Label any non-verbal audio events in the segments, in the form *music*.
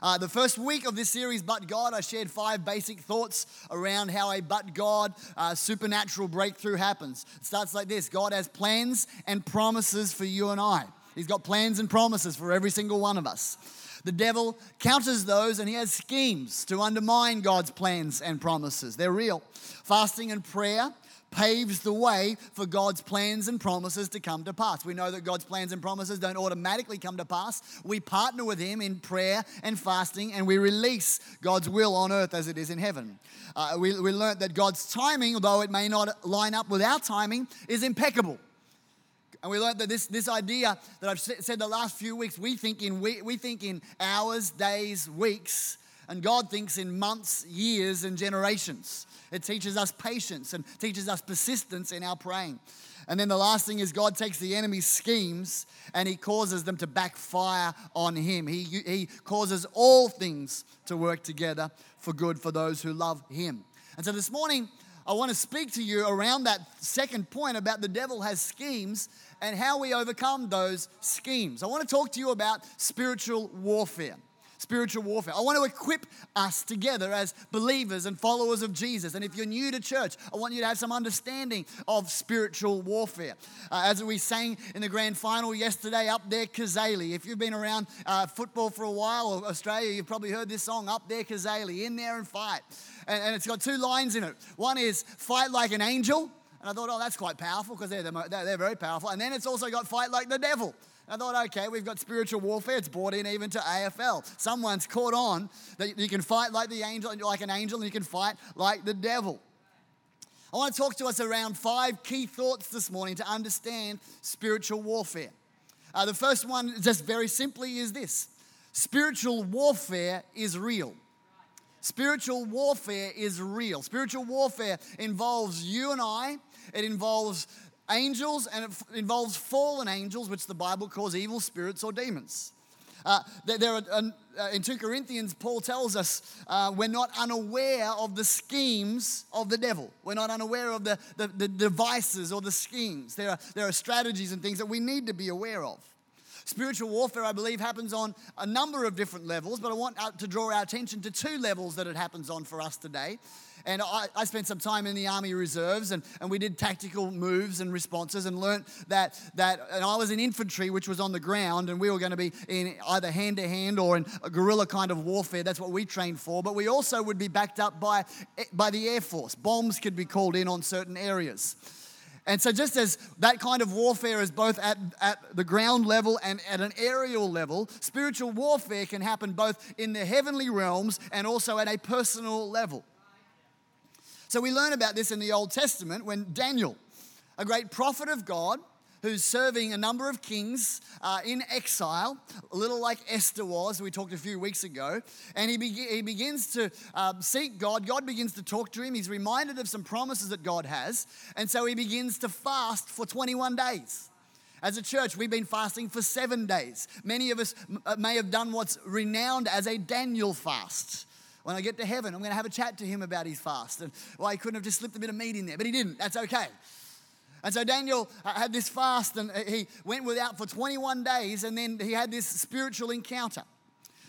Uh, the first week of this series, But God, I shared five basic thoughts around how a But God uh, supernatural breakthrough happens. It starts like this God has plans and promises for you and I. He's got plans and promises for every single one of us. The devil counters those and he has schemes to undermine God's plans and promises. They're real. Fasting and prayer paves the way for God's plans and promises to come to pass. We know that God's plans and promises don't automatically come to pass. We partner with Him in prayer and fasting, and we release God's will on earth as it is in heaven. Uh, we, we learned that God's timing, although it may not line up with our timing, is impeccable. And we learned that this, this idea that I've said the last few weeks, we think in, we, we think in hours, days, weeks, and God thinks in months, years, and generations. It teaches us patience and teaches us persistence in our praying. And then the last thing is God takes the enemy's schemes and he causes them to backfire on him. He, he causes all things to work together for good for those who love him. And so this morning, I want to speak to you around that second point about the devil has schemes and how we overcome those schemes. I want to talk to you about spiritual warfare spiritual warfare. I want to equip us together as believers and followers of Jesus. And if you're new to church, I want you to have some understanding of spiritual warfare. Uh, as we sang in the grand final yesterday, Up There Cazaly. If you've been around uh, football for a while or Australia, you've probably heard this song, Up There Cazaly, in there and fight. And, and it's got two lines in it. One is fight like an angel. And I thought, oh, that's quite powerful because they're, they're, they're very powerful. And then it's also got fight like the devil. I thought, okay, we've got spiritual warfare. It's brought in even to AFL. Someone's caught on that you can fight like the angel, like an angel, and you can fight like the devil. I want to talk to us around five key thoughts this morning to understand spiritual warfare. Uh, the first one, just very simply, is this spiritual warfare is real. Spiritual warfare is real. Spiritual warfare involves you and I, it involves angels and it involves fallen angels, which the Bible calls evil spirits or demons. Uh, there are, uh, in 2 Corinthians, Paul tells us uh, we're not unaware of the schemes of the devil. We're not unaware of the, the, the devices or the schemes. There are, there are strategies and things that we need to be aware of. Spiritual warfare, I believe, happens on a number of different levels, but I want uh, to draw our attention to two levels that it happens on for us today. And I, I, spent some time in the Army Reserves and, and we did tactical moves and responses and learnt that, that and I was in infantry, which was on the ground, and we were going to be in either hand to hand or in a guerrilla kind of warfare. That's what we trained for. But we also would be backed up by, eh, by the Air Force. Bombs could be called in on certain areas. And so, just as that kind of warfare is both at, at the ground level and at an aerial level, spiritual warfare can happen both in the heavenly realms and also at a personal level. So we learn about this in the Old Testament when Daniel, a great prophet of God, who's serving a number of kings uh, in exile, a little like Esther was, we talked a few weeks ago. And he, be- he begins to um, seek God. God begins to talk to him. He's reminded of some promises that God has. And so he begins to fast for 21 days. As a church, we've been fasting for seven days. Many of us uh, may have done what's renowned as a Daniel fast. When I get to heaven, I'm going to have a chat to him about his fast and why he couldn't have just slipped a bit of meat in there, but he didn't. That's okay. And so Daniel uh, had this fast and he went without for 21 days and then he had this spiritual encounter.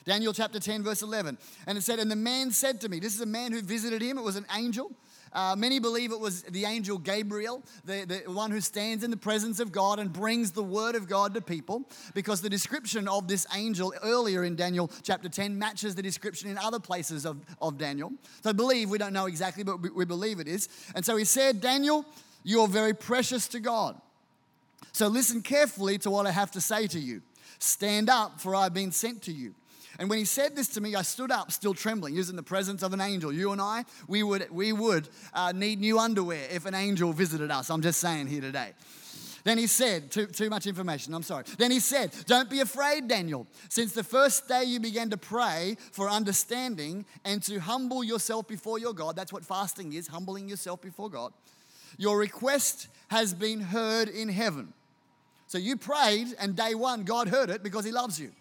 Daniel chapter 10, verse 11. And it said, And the man said to me, This is a man who visited him, it was an angel. Uh, many believe it was the angel Gabriel, the, the one who stands in the presence of God and brings the word of God to people, because the description of this angel earlier in Daniel chapter 10 matches the description in other places of, of Daniel. So I believe, we don't know exactly, but we believe it is. And so he said, Daniel, you are very precious to God. So listen carefully to what I have to say to you. Stand up, for I have been sent to you. And when he said this to me, I stood up, still trembling. He was in the presence of an angel. You and I, we would, we would uh, need new underwear if an angel visited us. I'm just saying here today. Then he said, too, too much information, I'm sorry. Then he said, Don't be afraid, Daniel. Since the first day you began to pray for understanding and to humble yourself before your God, that's what fasting is, humbling yourself before God. Your request has been heard in heaven. So you prayed, and day one, God heard it because He loves you.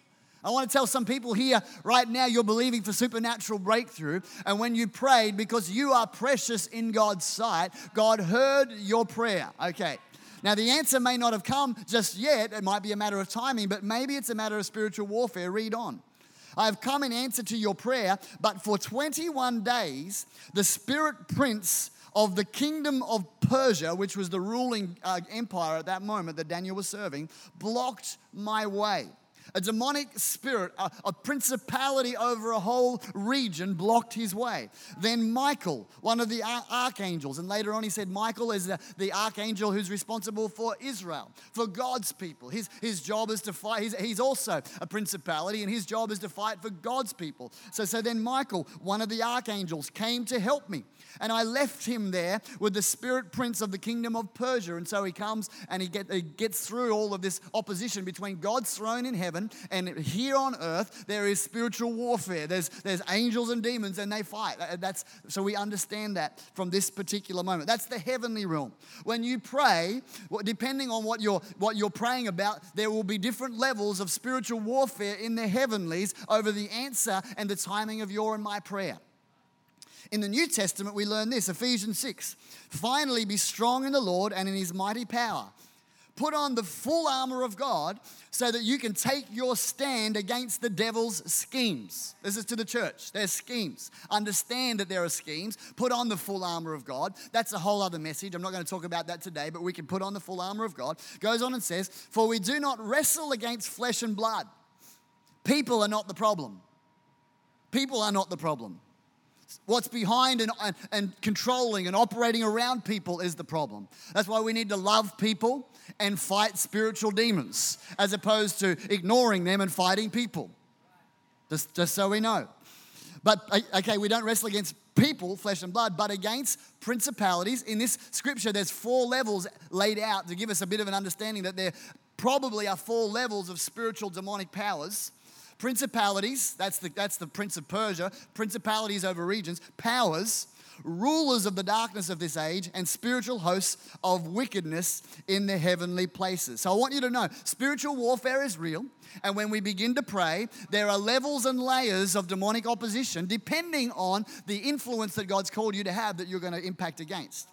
I want to tell some people here right now you're believing for supernatural breakthrough. And when you prayed, because you are precious in God's sight, God heard your prayer. Okay. Now, the answer may not have come just yet. It might be a matter of timing, but maybe it's a matter of spiritual warfare. Read on. I have come in answer to your prayer, but for 21 days, the spirit prince of the kingdom of Persia, which was the ruling uh, empire at that moment that Daniel was serving, blocked my way. A demonic spirit, a, a, principality over a whole region blocked his way. Then Michael, one of the archangels, and later on he said Michael is the, the archangel who's responsible for Israel, for God's people. His, his job is to fight. He's, he's also a principality, and his job is to fight for God's people. So, so then Michael, one of the archangels, came to help me. And I left him there with the spirit prince of the kingdom of Persia. And so he comes and he, get, he gets through all of this opposition between God's throne in heaven and here on earth. There is spiritual warfare. There's, there's angels and demons and they fight. That's, so we understand that from this particular moment. That's the heavenly realm. When you pray, depending on what you're, what you're praying about, there will be different levels of spiritual warfare in the heavenlies over the answer and the timing of your and my prayer. In the New Testament, we learn this Ephesians 6 Finally, be strong in the Lord and in his mighty power. Put on the full armor of God so that you can take your stand against the devil's schemes. This is to the church. There's schemes. Understand that there are schemes. Put on the full armor of God. That's a whole other message. I'm not going to talk about that today, but we can put on the full armor of God. Goes on and says, For we do not wrestle against flesh and blood. People are not the problem. People are not the problem. What's behind and, and, and, controlling and operating around people is the problem. That's why we need to love people and fight spiritual demons as opposed to ignoring them and fighting people. Just, just so we know. But, uh, okay, we don't wrestle against people, flesh and blood, but against principalities. In this scripture, there's four levels laid out to give us a bit of an understanding that there probably are four levels of spiritual demonic powers Principalities, that's the, that's the prince of Persia, principalities over regions, powers, rulers of the darkness of this age, and spiritual hosts of wickedness in the heavenly places. So I want you to know spiritual warfare is real. And when we begin to pray, there are levels and layers of demonic opposition depending on the influence that God's called you to have that you're going to impact against.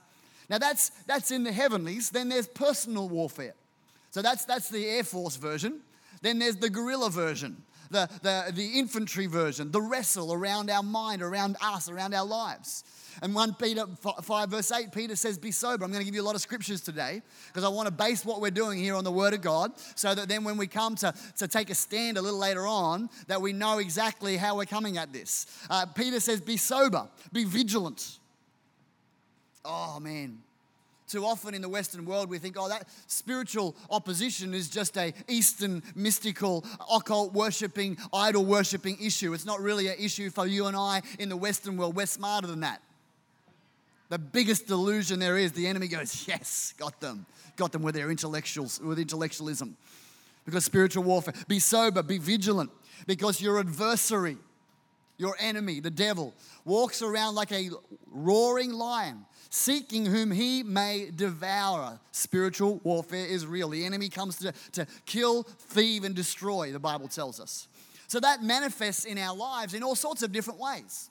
Now that's that's in the heavenlies. Then there's personal warfare. So that's that's the Air Force version. Then there's the guerrilla version the, the, the infantry version, the wrestle around our mind, around us, around our lives. And 1 Peter 5, verse 8, Peter says, Be sober. I'm going to give you a lot of scriptures today because I want to base what we're doing here on the Word of God so that then when we come to, to take a stand a little later on, that we know exactly how we're coming at this. Uh, Peter says, Be sober, be vigilant. Oh, man. Too often in the Western world, we think, oh, that spiritual opposition is just a Eastern mystical, occult worshipping, idol worshipping issue. It's not really an issue for you and I in the Western world. We're smarter than that. The biggest delusion there is, the enemy goes, *laughs* yes, got them. Got them with their intellectuals, with intellectualism. Because spiritual warfare, be sober, be vigilant, because your adversary, your enemy, the devil, walks around like a roaring lion, seeking whom he may devour. Spiritual warfare is real. The enemy comes to, to kill, thieve, and destroy, the Bible tells us. So that manifests in our lives in all sorts of different ways.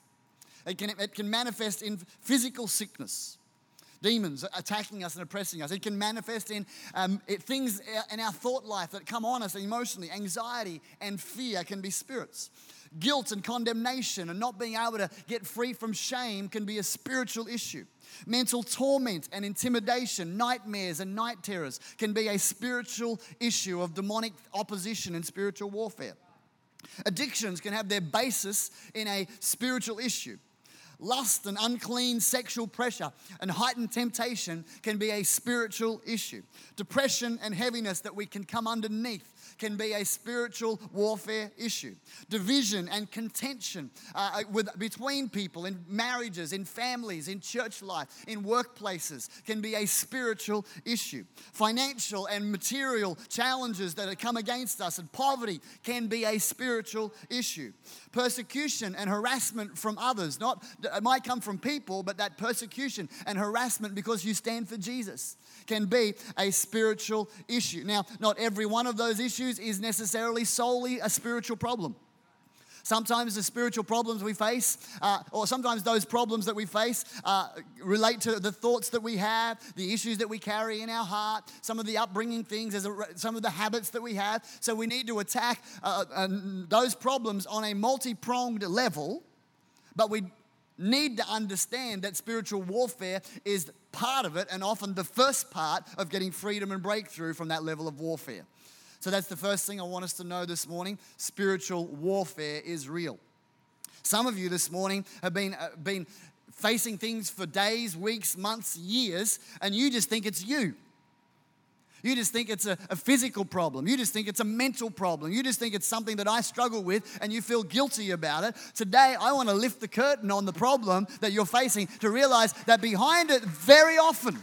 It can, it can manifest in physical sickness, demons attacking us and oppressing us. It can manifest in um, it, things in our thought life that come on us emotionally. Anxiety and fear can be spirits guilt and condemnation and not being able to get free from shame can be a spiritual issue. Mental torment and intimidation, nightmares and night terrors can be a spiritual issue of demonic opposition and spiritual warfare. Addictions can have their basis in a spiritual issue. Lust and unclean sexual pressure and heightened temptation can be a spiritual issue. Depression and heaviness that we can come underneath can be a spiritual warfare issue. Division and contention uh, uh, with, between people in marriages, in families, in church life, in workplaces can be a spiritual issue. Financial and material challenges that have come against us and poverty can be a spiritual issue. Persecution and harassment from others, not it might come from people, but that persecution and harassment because you stand for Jesus can be a spiritual issue. Now, not every one of those issues is necessarily solely a spiritual problem. Sometimes the spiritual problems we face, uh, or sometimes those problems that we face, uh, relate to the thoughts that we have, the issues that we carry in our heart, some of the upbringing things, some of the habits that we have. So we need to attack uh, uh those problems on a multi pronged level, but we need to understand that spiritual warfare is part of it and often the first part of getting freedom and breakthrough from that level of warfare. So that's the first thing I want us to know this morning. Spiritual warfare is real. Some of you this morning have been, uh, been facing things for days, weeks, months, years, and you just think it's you. You just think it's a, a, physical problem. You just think it's a mental problem. You just think it's something that I struggle with and you feel guilty about it. Today, I want to lift the curtain on the problem that you're facing to realize that behind it, very often,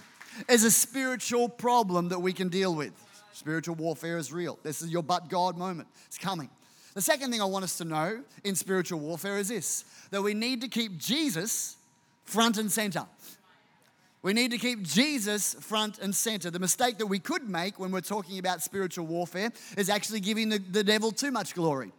is a spiritual problem that we can deal with. Spiritual warfare is real. This is your but God moment. It's coming. The second thing I want us to know in spiritual warfare is this that we need to keep Jesus front and center. We need to keep Jesus front and center. The mistake that we could make when we're talking about spiritual warfare is actually giving the, the devil too much glory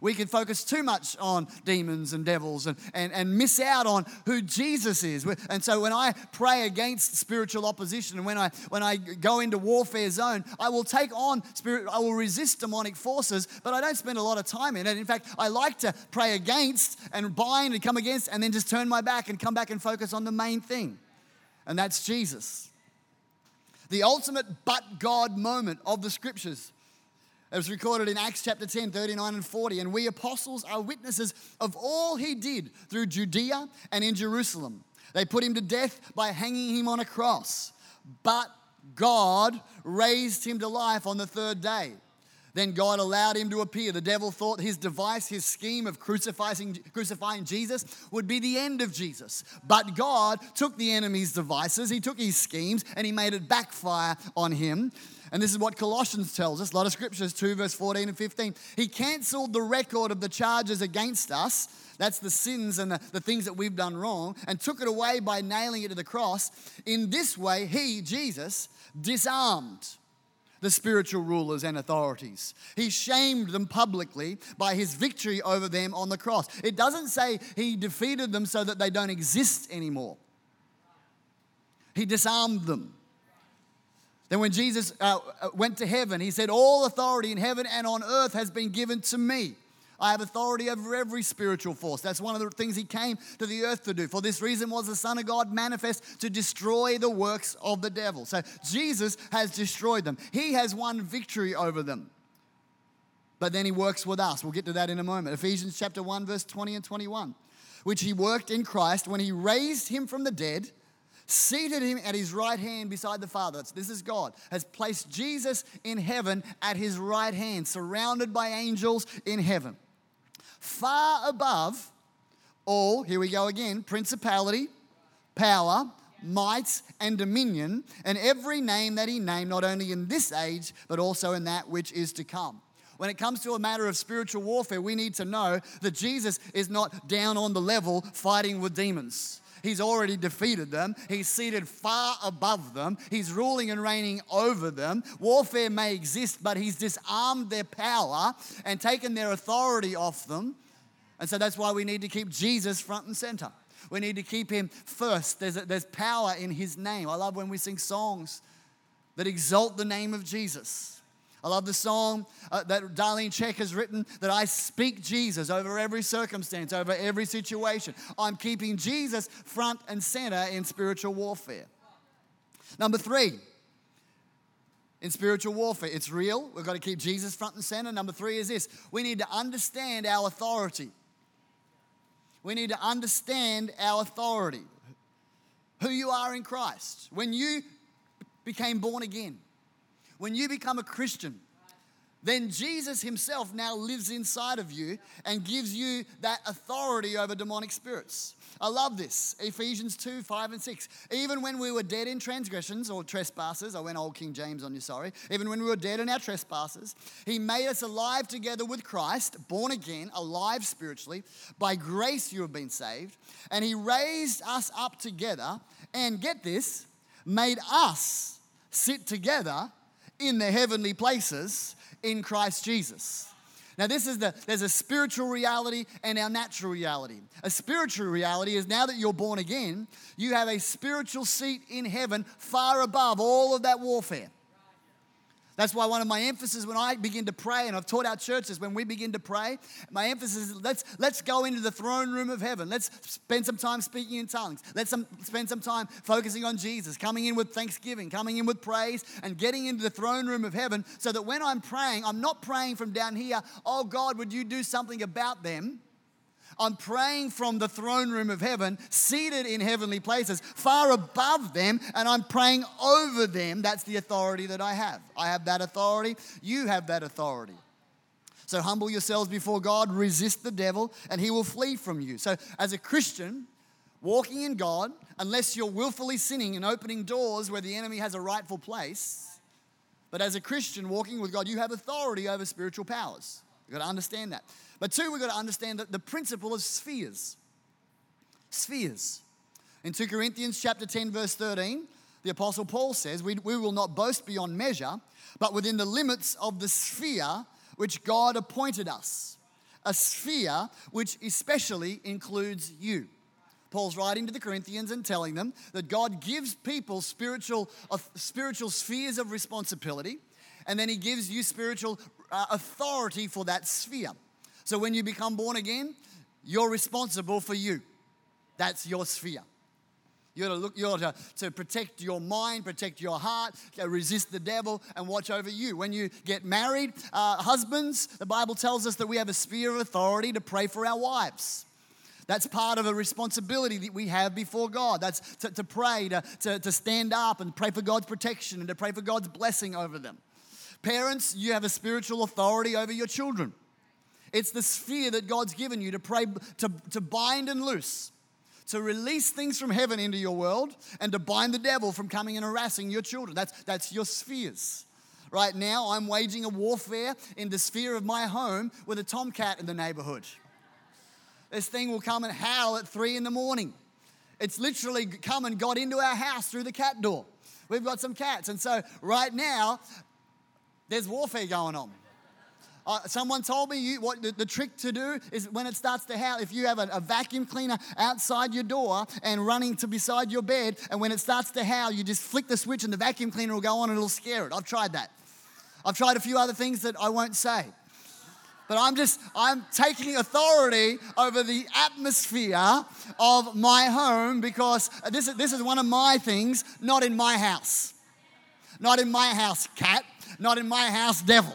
we can focus too much on demons and devils and, and, and miss out on who Jesus is. And so when I pray against spiritual opposition and when I, when I go into warfare zone, I will take on spirit, I will resist demonic forces, but I don't spend a lot of time in it. In fact, I like to pray against and bind and come against and then just turn my back and come back and focus on the main thing. And that's Jesus. The ultimate but God moment of the scriptures it was recorded in Acts chapter 10, 39 and 40. And we apostles are witnesses of all he did through Judea and in Jerusalem. They put him to death by hanging him on a cross. But God raised him to life on the third day. Then God allowed him to appear. The devil thought his device, his scheme of crucifying, crucifying Jesus would be the end of Jesus. But God took the enemy's devices, he took his schemes, and he made it backfire on him. And this is what Colossians tells us, a lot of scriptures, 2 verse 14 and 15. He canceled the record of the charges against us. That's the sins and the, the things that we've done wrong, and took it away by nailing it to the cross. In this way, he, Jesus, disarmed the spiritual rulers and authorities. He shamed them publicly by his victory over them on the cross. It doesn't say he defeated them so that they don't exist anymore, he disarmed them. Then, when Jesus uh, uh, went to heaven, he said, All authority in heaven and on earth has been given to me. I have authority over every spiritual force. That's one of the things he came to the earth to do. For this reason was the Son of God manifest to destroy the works of the devil. So Jesus has destroyed them, he has won victory over them. But then he works with us. We'll get to that in a moment. Ephesians chapter 1, verse 20 and 21, which he worked in Christ when he raised him from the dead seated him at his right hand beside the Father. This is God, has placed Jesus in heaven at his right hand, surrounded by angels in heaven. Far above all, here we go again, principality, power, might, and dominion, and every name that he named, not only in this age, but also in that which is to come. When it comes to a matter of spiritual warfare, we need to know that Jesus is not down on the level fighting with demons. He's already defeated them. He's seated far above them. He's ruling and reigning over them. Warfare may exist, but he's disarmed their power and taken their authority off them. And so that's why we need to keep Jesus front and center. We need to keep him first. There's, a, there's power in his name. I love when we sing songs that exalt the name of Jesus. I love the song uh, that Darlene Zschech has written that I speak Jesus over every circumstance, over every situation. I'm keeping Jesus front and center in spiritual warfare. Number three, in spiritual warfare, it's real. We've got to keep Jesus front and center. Number three is this we need to understand our authority. We need to understand our authority, who you are in Christ. When you became born again, when you become a Christian, then Jesus himself now lives inside of you and gives you that authority over demonic spirits. I love this. Ephesians 2 5 and 6. Even when we were dead in transgressions or trespasses, I went old King James on you, sorry. Even when we were dead in our trespasses, he made us alive together with Christ, born again, alive spiritually. By grace you have been saved. And he raised us up together and get this, made us sit together in the heavenly places in Christ Jesus. Now, this is the there's a spiritual reality and our natural reality. A spiritual reality is now that you're born again, you have a spiritual seat in heaven far above all of that warfare. That's why one of my emphasis when I begin to pray, and I've taught our churches when we begin to pray, my emphasis is let's, let's go into the throne room of heaven. Let's spend some time speaking in tongues. Let's some, spend some time focusing on Jesus, coming in with thanksgiving, coming in with praise, and getting into the throne room of heaven so that when I'm praying, I'm not praying from down here, oh God, would you do something about them? I'm praying from the throne room of heaven, seated in heavenly places, far above them, and I'm praying over them. That's the authority that I have. I have that authority. You have that authority. So humble yourselves before God, resist the devil, and he will flee from you. So, as a Christian, walking in God, unless you're willfully sinning and opening doors where the enemy has a rightful place, but as a Christian walking with God, you have authority over spiritual powers. You've got to understand that. But two, we've got to understand that the principle of spheres. Spheres. In 2 Corinthians chapter 10, verse 13, the Apostle Paul says, we, we will not boast beyond measure, but within the limits of the sphere which God appointed us. A sphere which especially includes you. Paul's writing to the Corinthians and telling them that God gives people spiritual, uh, spiritual spheres of responsibility, and then he gives you spiritual uh, authority for that sphere. So when you become born again, you're responsible for you. That's your sphere. You're to look, you're to, to protect your mind, protect your heart, resist the devil, and watch over you. When you get married, uh, husbands, the Bible tells us that we have a sphere of authority to pray for our wives. That's part of a responsibility that we have before God. That's to, to pray, to, to, to stand up and pray for God's protection and to pray for God's blessing over them. Parents, you have a spiritual authority over your children. It's the sphere that God's given you to pray, to, to bind and loose, to release things from heaven into your world, and to bind the devil from coming and harassing your children. That's, that's your spheres. Right now, I'm waging a warfare in the sphere of my home with a tomcat in the neighborhood. This thing will come and howl at three in the morning. It's literally come and got into our house through the cat door. We've got some cats. And so, right now, there's warfare going on. Uh, someone told me you, what the, the, trick to do is when it starts to howl, if you have a, a, vacuum cleaner outside your door and running to beside your bed, and when it starts to howl, you just flick the switch and the vacuum cleaner will go on and it'll scare it. I've tried that. I've tried a few other things that I won't say. But I'm just, I'm taking authority over the atmosphere of my home because this is, this is one of my things, not in my house. Not in my house, cat. Not in my house, devil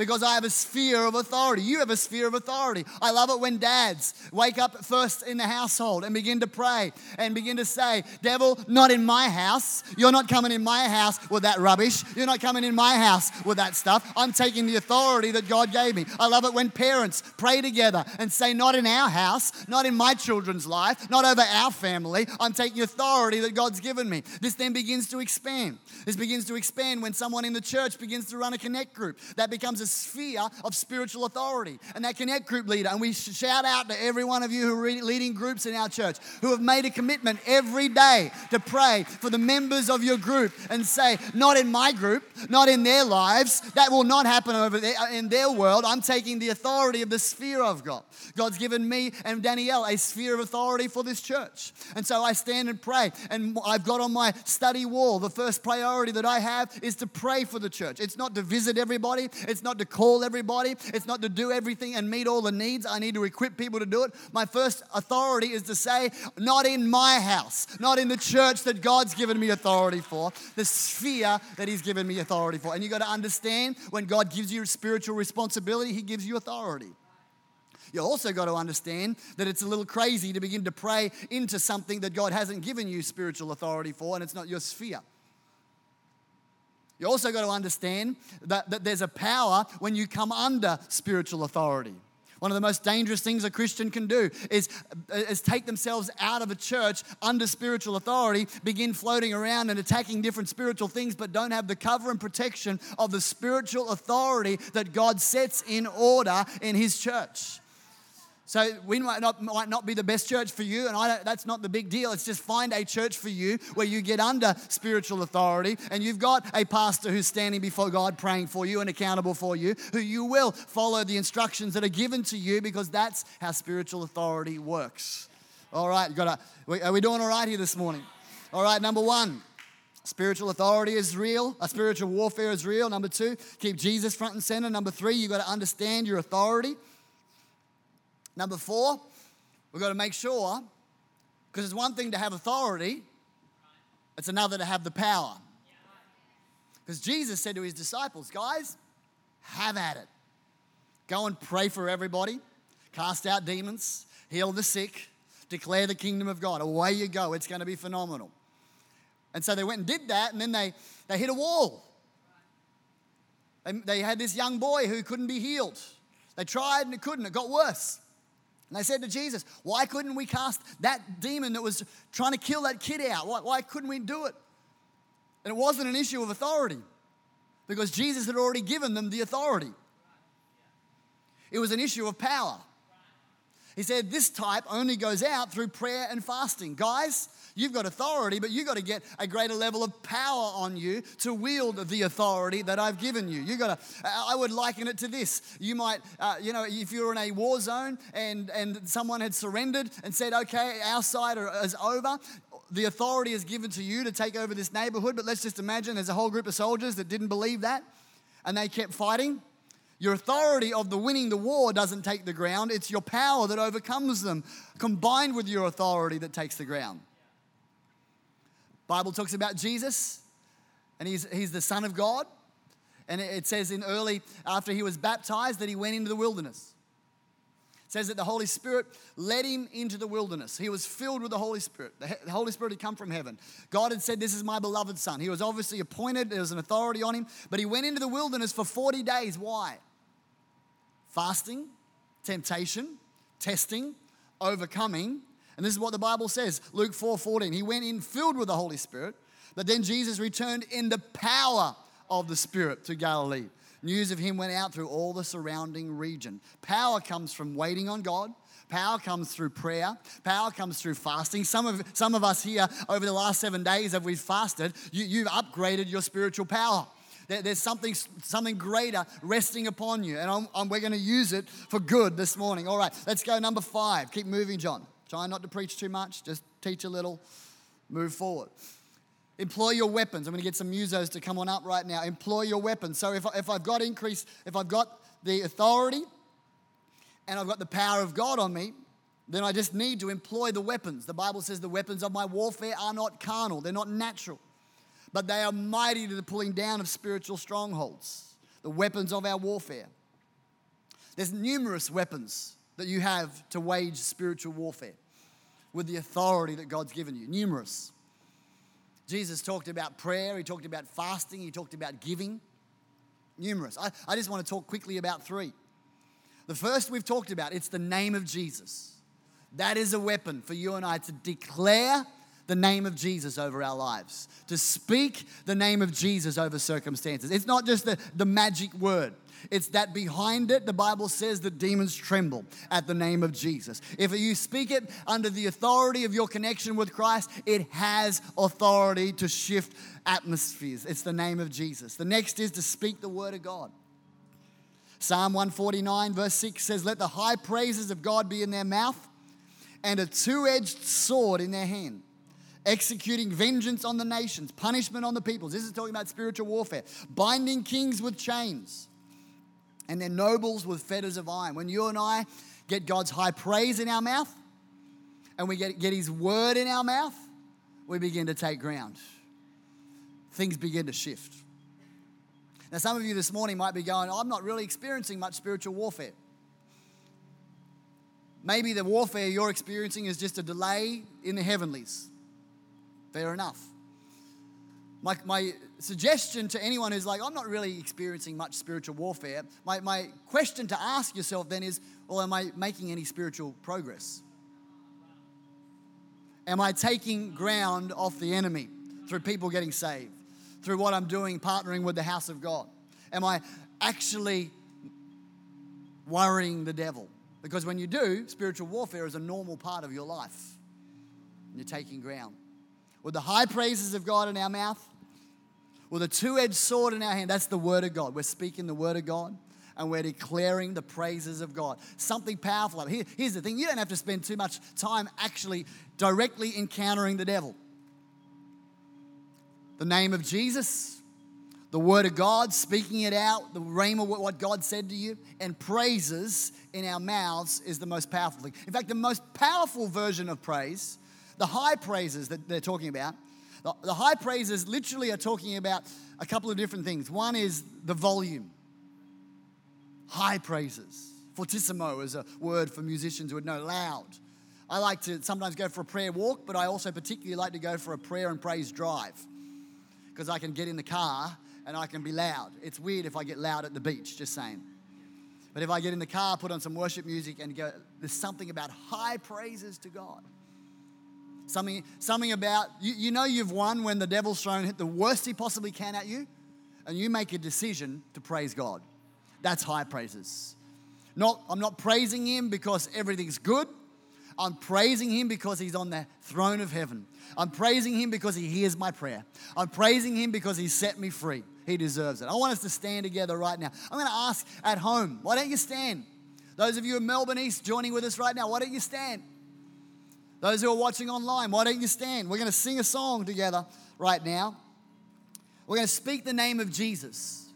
because I have a sphere of authority. You have a sphere of authority. I love it when dads wake up first in the household and begin to pray and begin to say, Devil, not in my house. You're not coming in my house with that rubbish. You're not coming in my house with that stuff. I'm taking the authority that God gave me. I love it when parents pray together and say, Not in our house, not in my children's life, not over our family. I'm taking authority that God's given me. This then begins to expand. This begins to expand when someone in the church begins to run a connect group. That becomes a sphere of spiritual authority. And that connect group leader, and we shout out to every one of you who are leading groups in our church who have made a commitment every day to pray for the members of your group and say, Not in my group, not in their lives. That will not happen over there uh, in their world. I'm taking the authority of the sphere of God. God's given me and Danielle a sphere of authority for this church. And so I stand and pray. And I've got on my study wall the first priority that I have is to pray for the church. It's not to visit everybody, it's not to call everybody, it's not to do everything and meet all the needs. I need to equip people to do it. My first authority is to say, not in my house, not in the church that God's given me authority for, the sphere that He's given me authority for. And you got to understand when God gives you spiritual responsibility, He gives you authority. You also got to understand that it's a little crazy to begin to pray into something that God hasn't given you spiritual authority for, and it's not your sphere. You also got to understand that, that there's a power when you come under spiritual authority. One of the most dangerous things a Christian can do is, is take themselves out of a church under spiritual authority, begin floating around and attacking different spiritual things, but don't have the cover and protection of the spiritual authority that God sets in order in His church. So we might not, might not be the best church for you, and I that's not the big deal. It's just find a church for you where you get under spiritual authority and you've got a pastor who's standing before God praying for you and accountable for you, who you will follow the instructions that are given to you because that's how spiritual authority works. All right, got are we doing all right here this morning? All right, number one, Spiritual authority is real. A spiritual warfare is real. Number two, keep Jesus front and center. Number three, you've got to understand your authority. Number four, we've got to make sure, because it's one thing to have authority, it's another to have the power. Because Jesus said to his disciples, guys, have at it. Go and pray for everybody, cast out demons, heal the sick, declare the kingdom of God. Away you go. It's going to be phenomenal. And so they went and did that, and then they, they hit a wall. They, they had this young boy who couldn't be healed. They tried and it couldn't, it got worse. And they said to Jesus, Why couldn't we cast that demon that was trying to kill that kid out? Why, why couldn't we do it? And it wasn't an issue of authority because Jesus had already given them the authority. It was an issue of power. He said, This type only goes out through prayer and fasting. Guys, You've got authority, but you've got to get a greater level of power on you to wield the authority that I've given you. You got to, I would liken it to this. You might, uh, you know, if you're in a war zone and, and someone had surrendered and said, okay, our side is over, the authority is given to you to take over this neighborhood, but let's just imagine there's a whole group of soldiers that didn't believe that and they kept fighting. Your authority of the winning the war doesn't take the ground, it's your power that overcomes them, combined with your authority that takes the ground. Bible talks about Jesus, and he's, he's the Son of God. And it says in early, after he was baptized, that he went into the wilderness. It says that the Holy Spirit led him into the wilderness. He was filled with the Holy Spirit. The Holy Spirit had come from heaven. God had said, This is my beloved Son. He was obviously appointed, there was an authority on him, but he went into the wilderness for 40 days. Why? Fasting, temptation, testing, overcoming, and this is what the Bible says Luke 4 14. He went in filled with the Holy Spirit, but then Jesus returned in the power of the Spirit to Galilee. News of him went out through all the surrounding region. Power comes from waiting on God. Power comes through prayer. Power comes through fasting. Some of, some of us here over the last seven days, as we've fasted, you, you've upgraded your spiritual power there's something, something greater resting upon you. And I'm, I'm, we're going to use it for good this morning. All right, let's go number five. Keep moving, John. Try not to preach too much, just teach a little, move forward. Employ your weapons. I'm going to get some musos to come on up right now. Employ your weapons. So if, if I've got increase, if I've got the authority and I've got the power of God on me, then I just need to employ the weapons. The Bible says the weapons of my warfare are not carnal, they're not natural, but they are mighty to the pulling down of spiritual strongholds. The weapons of our warfare. There's numerous weapons that you have to wage spiritual warfare with the authority that God's given you. Numerous. Jesus talked about prayer, he talked about fasting, he talked about giving. Numerous. I, I just want to talk quickly about three. The first we've talked about, it's the name of Jesus. That is a weapon for you and I to declare the name of Jesus over our lives, to speak the name of Jesus over circumstances. It's not just the, the magic word. It's that behind it, the Bible says that demons tremble at the name of Jesus. If you speak it under the authority of your connection with Christ, it has authority to shift atmospheres. It's the name of Jesus. The next is to speak the word of God. Psalm 149, verse 6 says, Let the high praises of God be in their mouth and a two edged sword in their hand executing vengeance on the nations, punishment on the peoples. This is talking about spiritual warfare, binding kings with chains, and their nobles with fetters of iron. When you and I get God's high praise in our mouth and we get, get His word in our mouth, we begin to take ground. Things begin to shift. Now, some of you this morning might be going, I'm not really experiencing much spiritual warfare. Maybe the warfare you're experiencing is just a delay in the heavenlies. Fair enough. My, my suggestion to anyone who's like, I'm not really experiencing much spiritual warfare, my, my question to ask yourself then is, well, am I making any spiritual progress? Am I taking ground off the enemy through people getting saved, through what I'm doing, partnering with the house of God? Am I actually worrying the devil? Because when you do, spiritual warfare is a normal part of your life. And You're taking ground. With the high praises of God in our mouth, with a two edged sword in our hand, that's the word of God. We're speaking the word of God and we're declaring the praises of God. Something powerful. Here, here's the thing you don't have to spend too much time actually directly encountering the devil. The name of Jesus, the word of God, speaking it out, the rhema, what God said to you, and praises in our mouths is the most powerful thing. In fact, the most powerful version of praise, the high praises that they're talking about, the, high praises literally are talking about a couple of different things. One is the volume high praises. Fortissimo is a word for musicians who would know loud. I like to sometimes go for a prayer walk, but I also particularly like to go for a prayer and praise drive because I can get in the car and I can be loud. It's weird if I get loud at the beach, just saying. But if I get in the car, put on some worship music and go, there's something about high praises to God. Something, something about, you, you know, you've won when the devil's thrown hit the worst he possibly can at you, and you make a decision to praise God. That's high praises. Not, I'm not praising him because everything's good. I'm praising him because he's on the throne of heaven. I'm praising him because he hears my prayer. I'm praising him because he set me free. He deserves it. I want us to stand together right now. I'm going to ask at home, why don't you stand? Those of you in Melbourne East joining with us right now, why don't you stand? Those who are watching online, why don't you stand? We're going to sing a song together right now. We're going to speak the name of Jesus.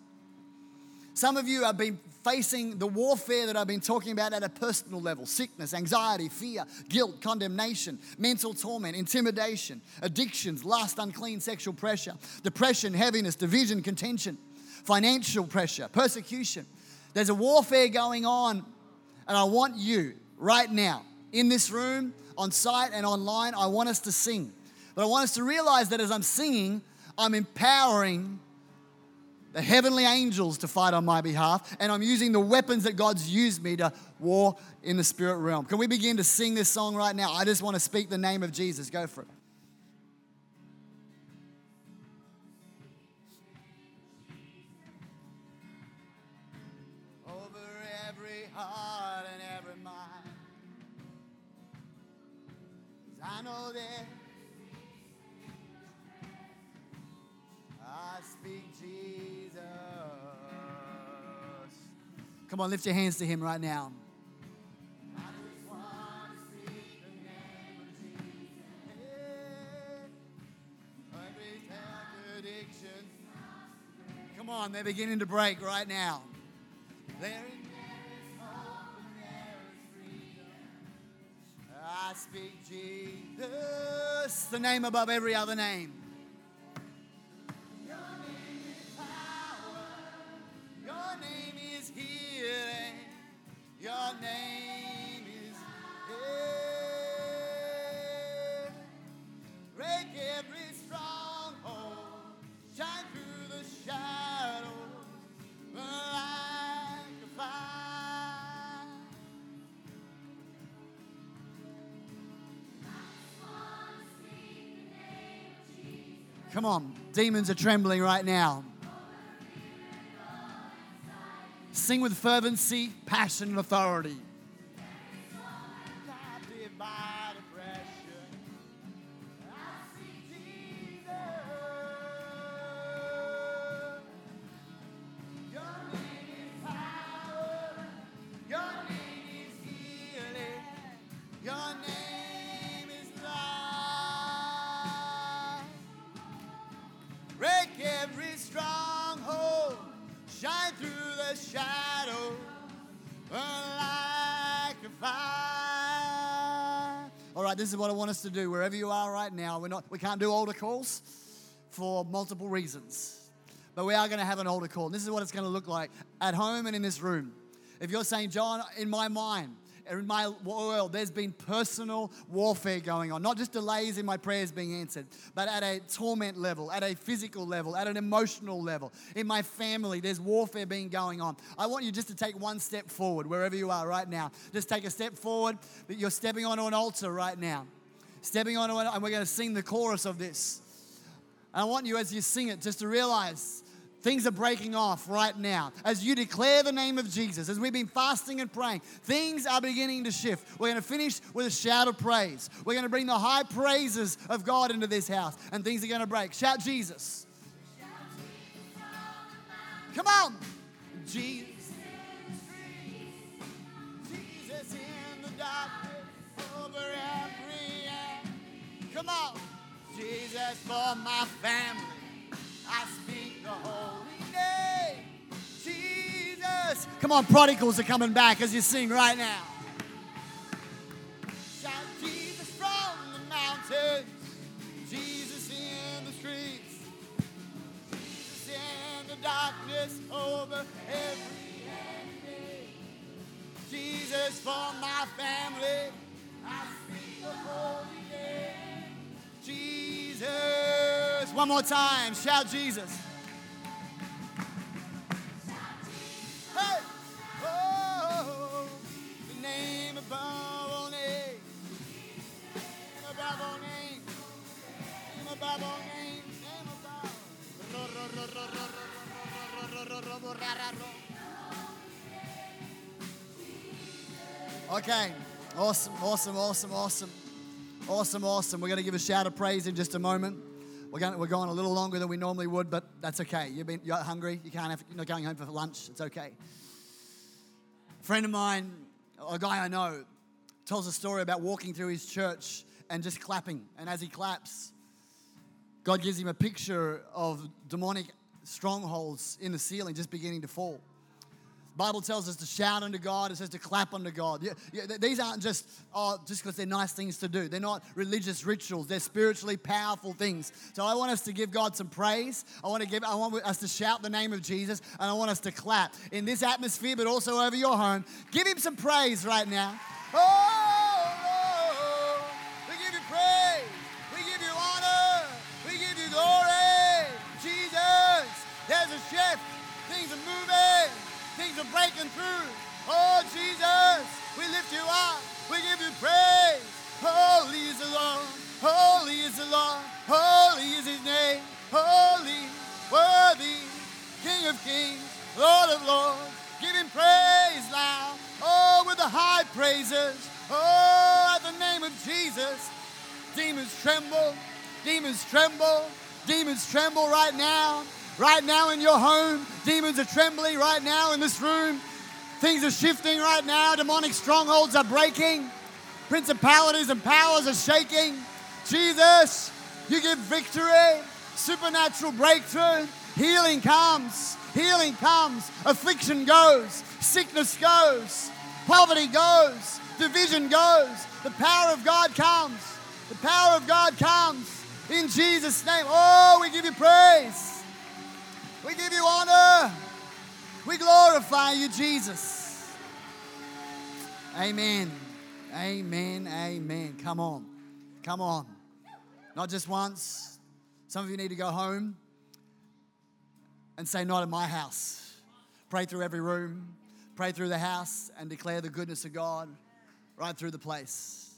Some of you have been facing the warfare that I've been talking about at a personal level sickness, anxiety, fear, guilt, condemnation, mental torment, intimidation, addictions, lust, unclean sexual pressure, depression, heaviness, division, contention, financial pressure, persecution. There's a warfare going on, and I want you right now in this room, on site, and online. I want us to sing. But I want us to realize that as I'm singing, I'm empowering the heavenly angels to fight on my behalf, and I'm using the weapons that God's used me to war in the spirit realm. Can we begin to sing this song right now? I just want to speak the name of Jesus. Go for it. I speak Jesus. Come on, lift your hands to Him right now. Come on, they're beginning to break right now. I speak Jesus, the name above every other name. Your name is Come on, demons are trembling right now. Sing with fervency, passion, and authority. This is what I want us to do wherever you are right now. We're not, we can't do altar calls for multiple reasons, but we are going to have an altar call. And this is what it's going to look like at home and in this room. If you're saying, John, in my mind, in my world, there's been personal warfare going on. Not just delays in my prayers being answered, but at a torment level, at a physical level, at an emotional level. In my family, there's warfare being going on. I want you just to take one step forward wherever you are right now. Just take a step forward, you're stepping onto an altar right now. Stepping onto it, and we're going to sing the chorus of this. And I want you, as you sing it, just to realize Things are breaking off right now. As you declare the name of Jesus, as we've been fasting and praying, things are beginning to shift. We're going to finish with a shout of praise. We're going to bring the high praises of God into this house, and things are going to break. Shout Jesus. Come on. Jesus. Jesus in the darkness over every end. Come on. Jesus for my family. Speak the holy name. Jesus. Come on, prodigals are coming back as you sing right now. Shout Jesus from the mountains. Jesus in the streets. Jesus in the darkness over every. Jesus for my family. I speak the holy name. Jesus. One more time. Shout Jesus. Hey! Oh, name above all names. Name above all names. Name above all names. Okay. Awesome, awesome, awesome, awesome. Awesome, awesome. We're going to give a shout of praise in just a moment. We're going, we're going a little longer than we normally would, but that's okay. You've been, you're hungry. You can't have, you're not going home for lunch. It's okay. A friend of mine, a guy I know, tells a story about walking through his church and just clapping. And as he claps, God gives him a picture of demonic strongholds in the ceiling just beginning to fall. Bible tells us to shout unto God. It says to clap unto God. Yeah, yeah, these aren't just oh, just because they're nice things to do. They're not religious rituals. They're spiritually powerful things. So I want us to give God some praise. I want to give. I want us to shout the name of Jesus, and I want us to clap in this atmosphere, but also over your home. Give Him some praise right now. Oh, Breaking through. Oh, Jesus, we lift you up. We give you praise. Holy is the Lord. Holy is the Lord. Holy is his name. Holy, worthy, King of kings, Lord of lords. Give him praise now. Oh, with the high praises. Oh, at the name of Jesus. Demons tremble. Demons tremble. Demons tremble right now. Right now in your home, demons are trembling right now in this room. Things are shifting right now. Demonic strongholds are breaking. Principalities and powers are shaking. Jesus, you give victory, supernatural breakthrough. Healing comes. Healing comes. Affliction goes. Sickness goes. Poverty goes. Division goes. The power of God comes. The power of God comes. In Jesus' name. Oh, we give you praise. We give you honor. We glorify you, Jesus. Amen. Amen. Amen. Come on. Come on. Not just once. Some of you need to go home and say, Not in my house. Pray through every room, pray through the house, and declare the goodness of God right through the place.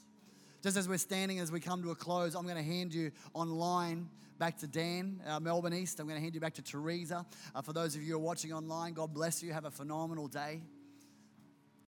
Just as we're standing, as we come to a close, I'm going to hand you online back to Dan, uh, Melbourne East. I'm going to hand you back to Teresa. Uh, for those of you who are watching online, God bless you. Have a phenomenal day.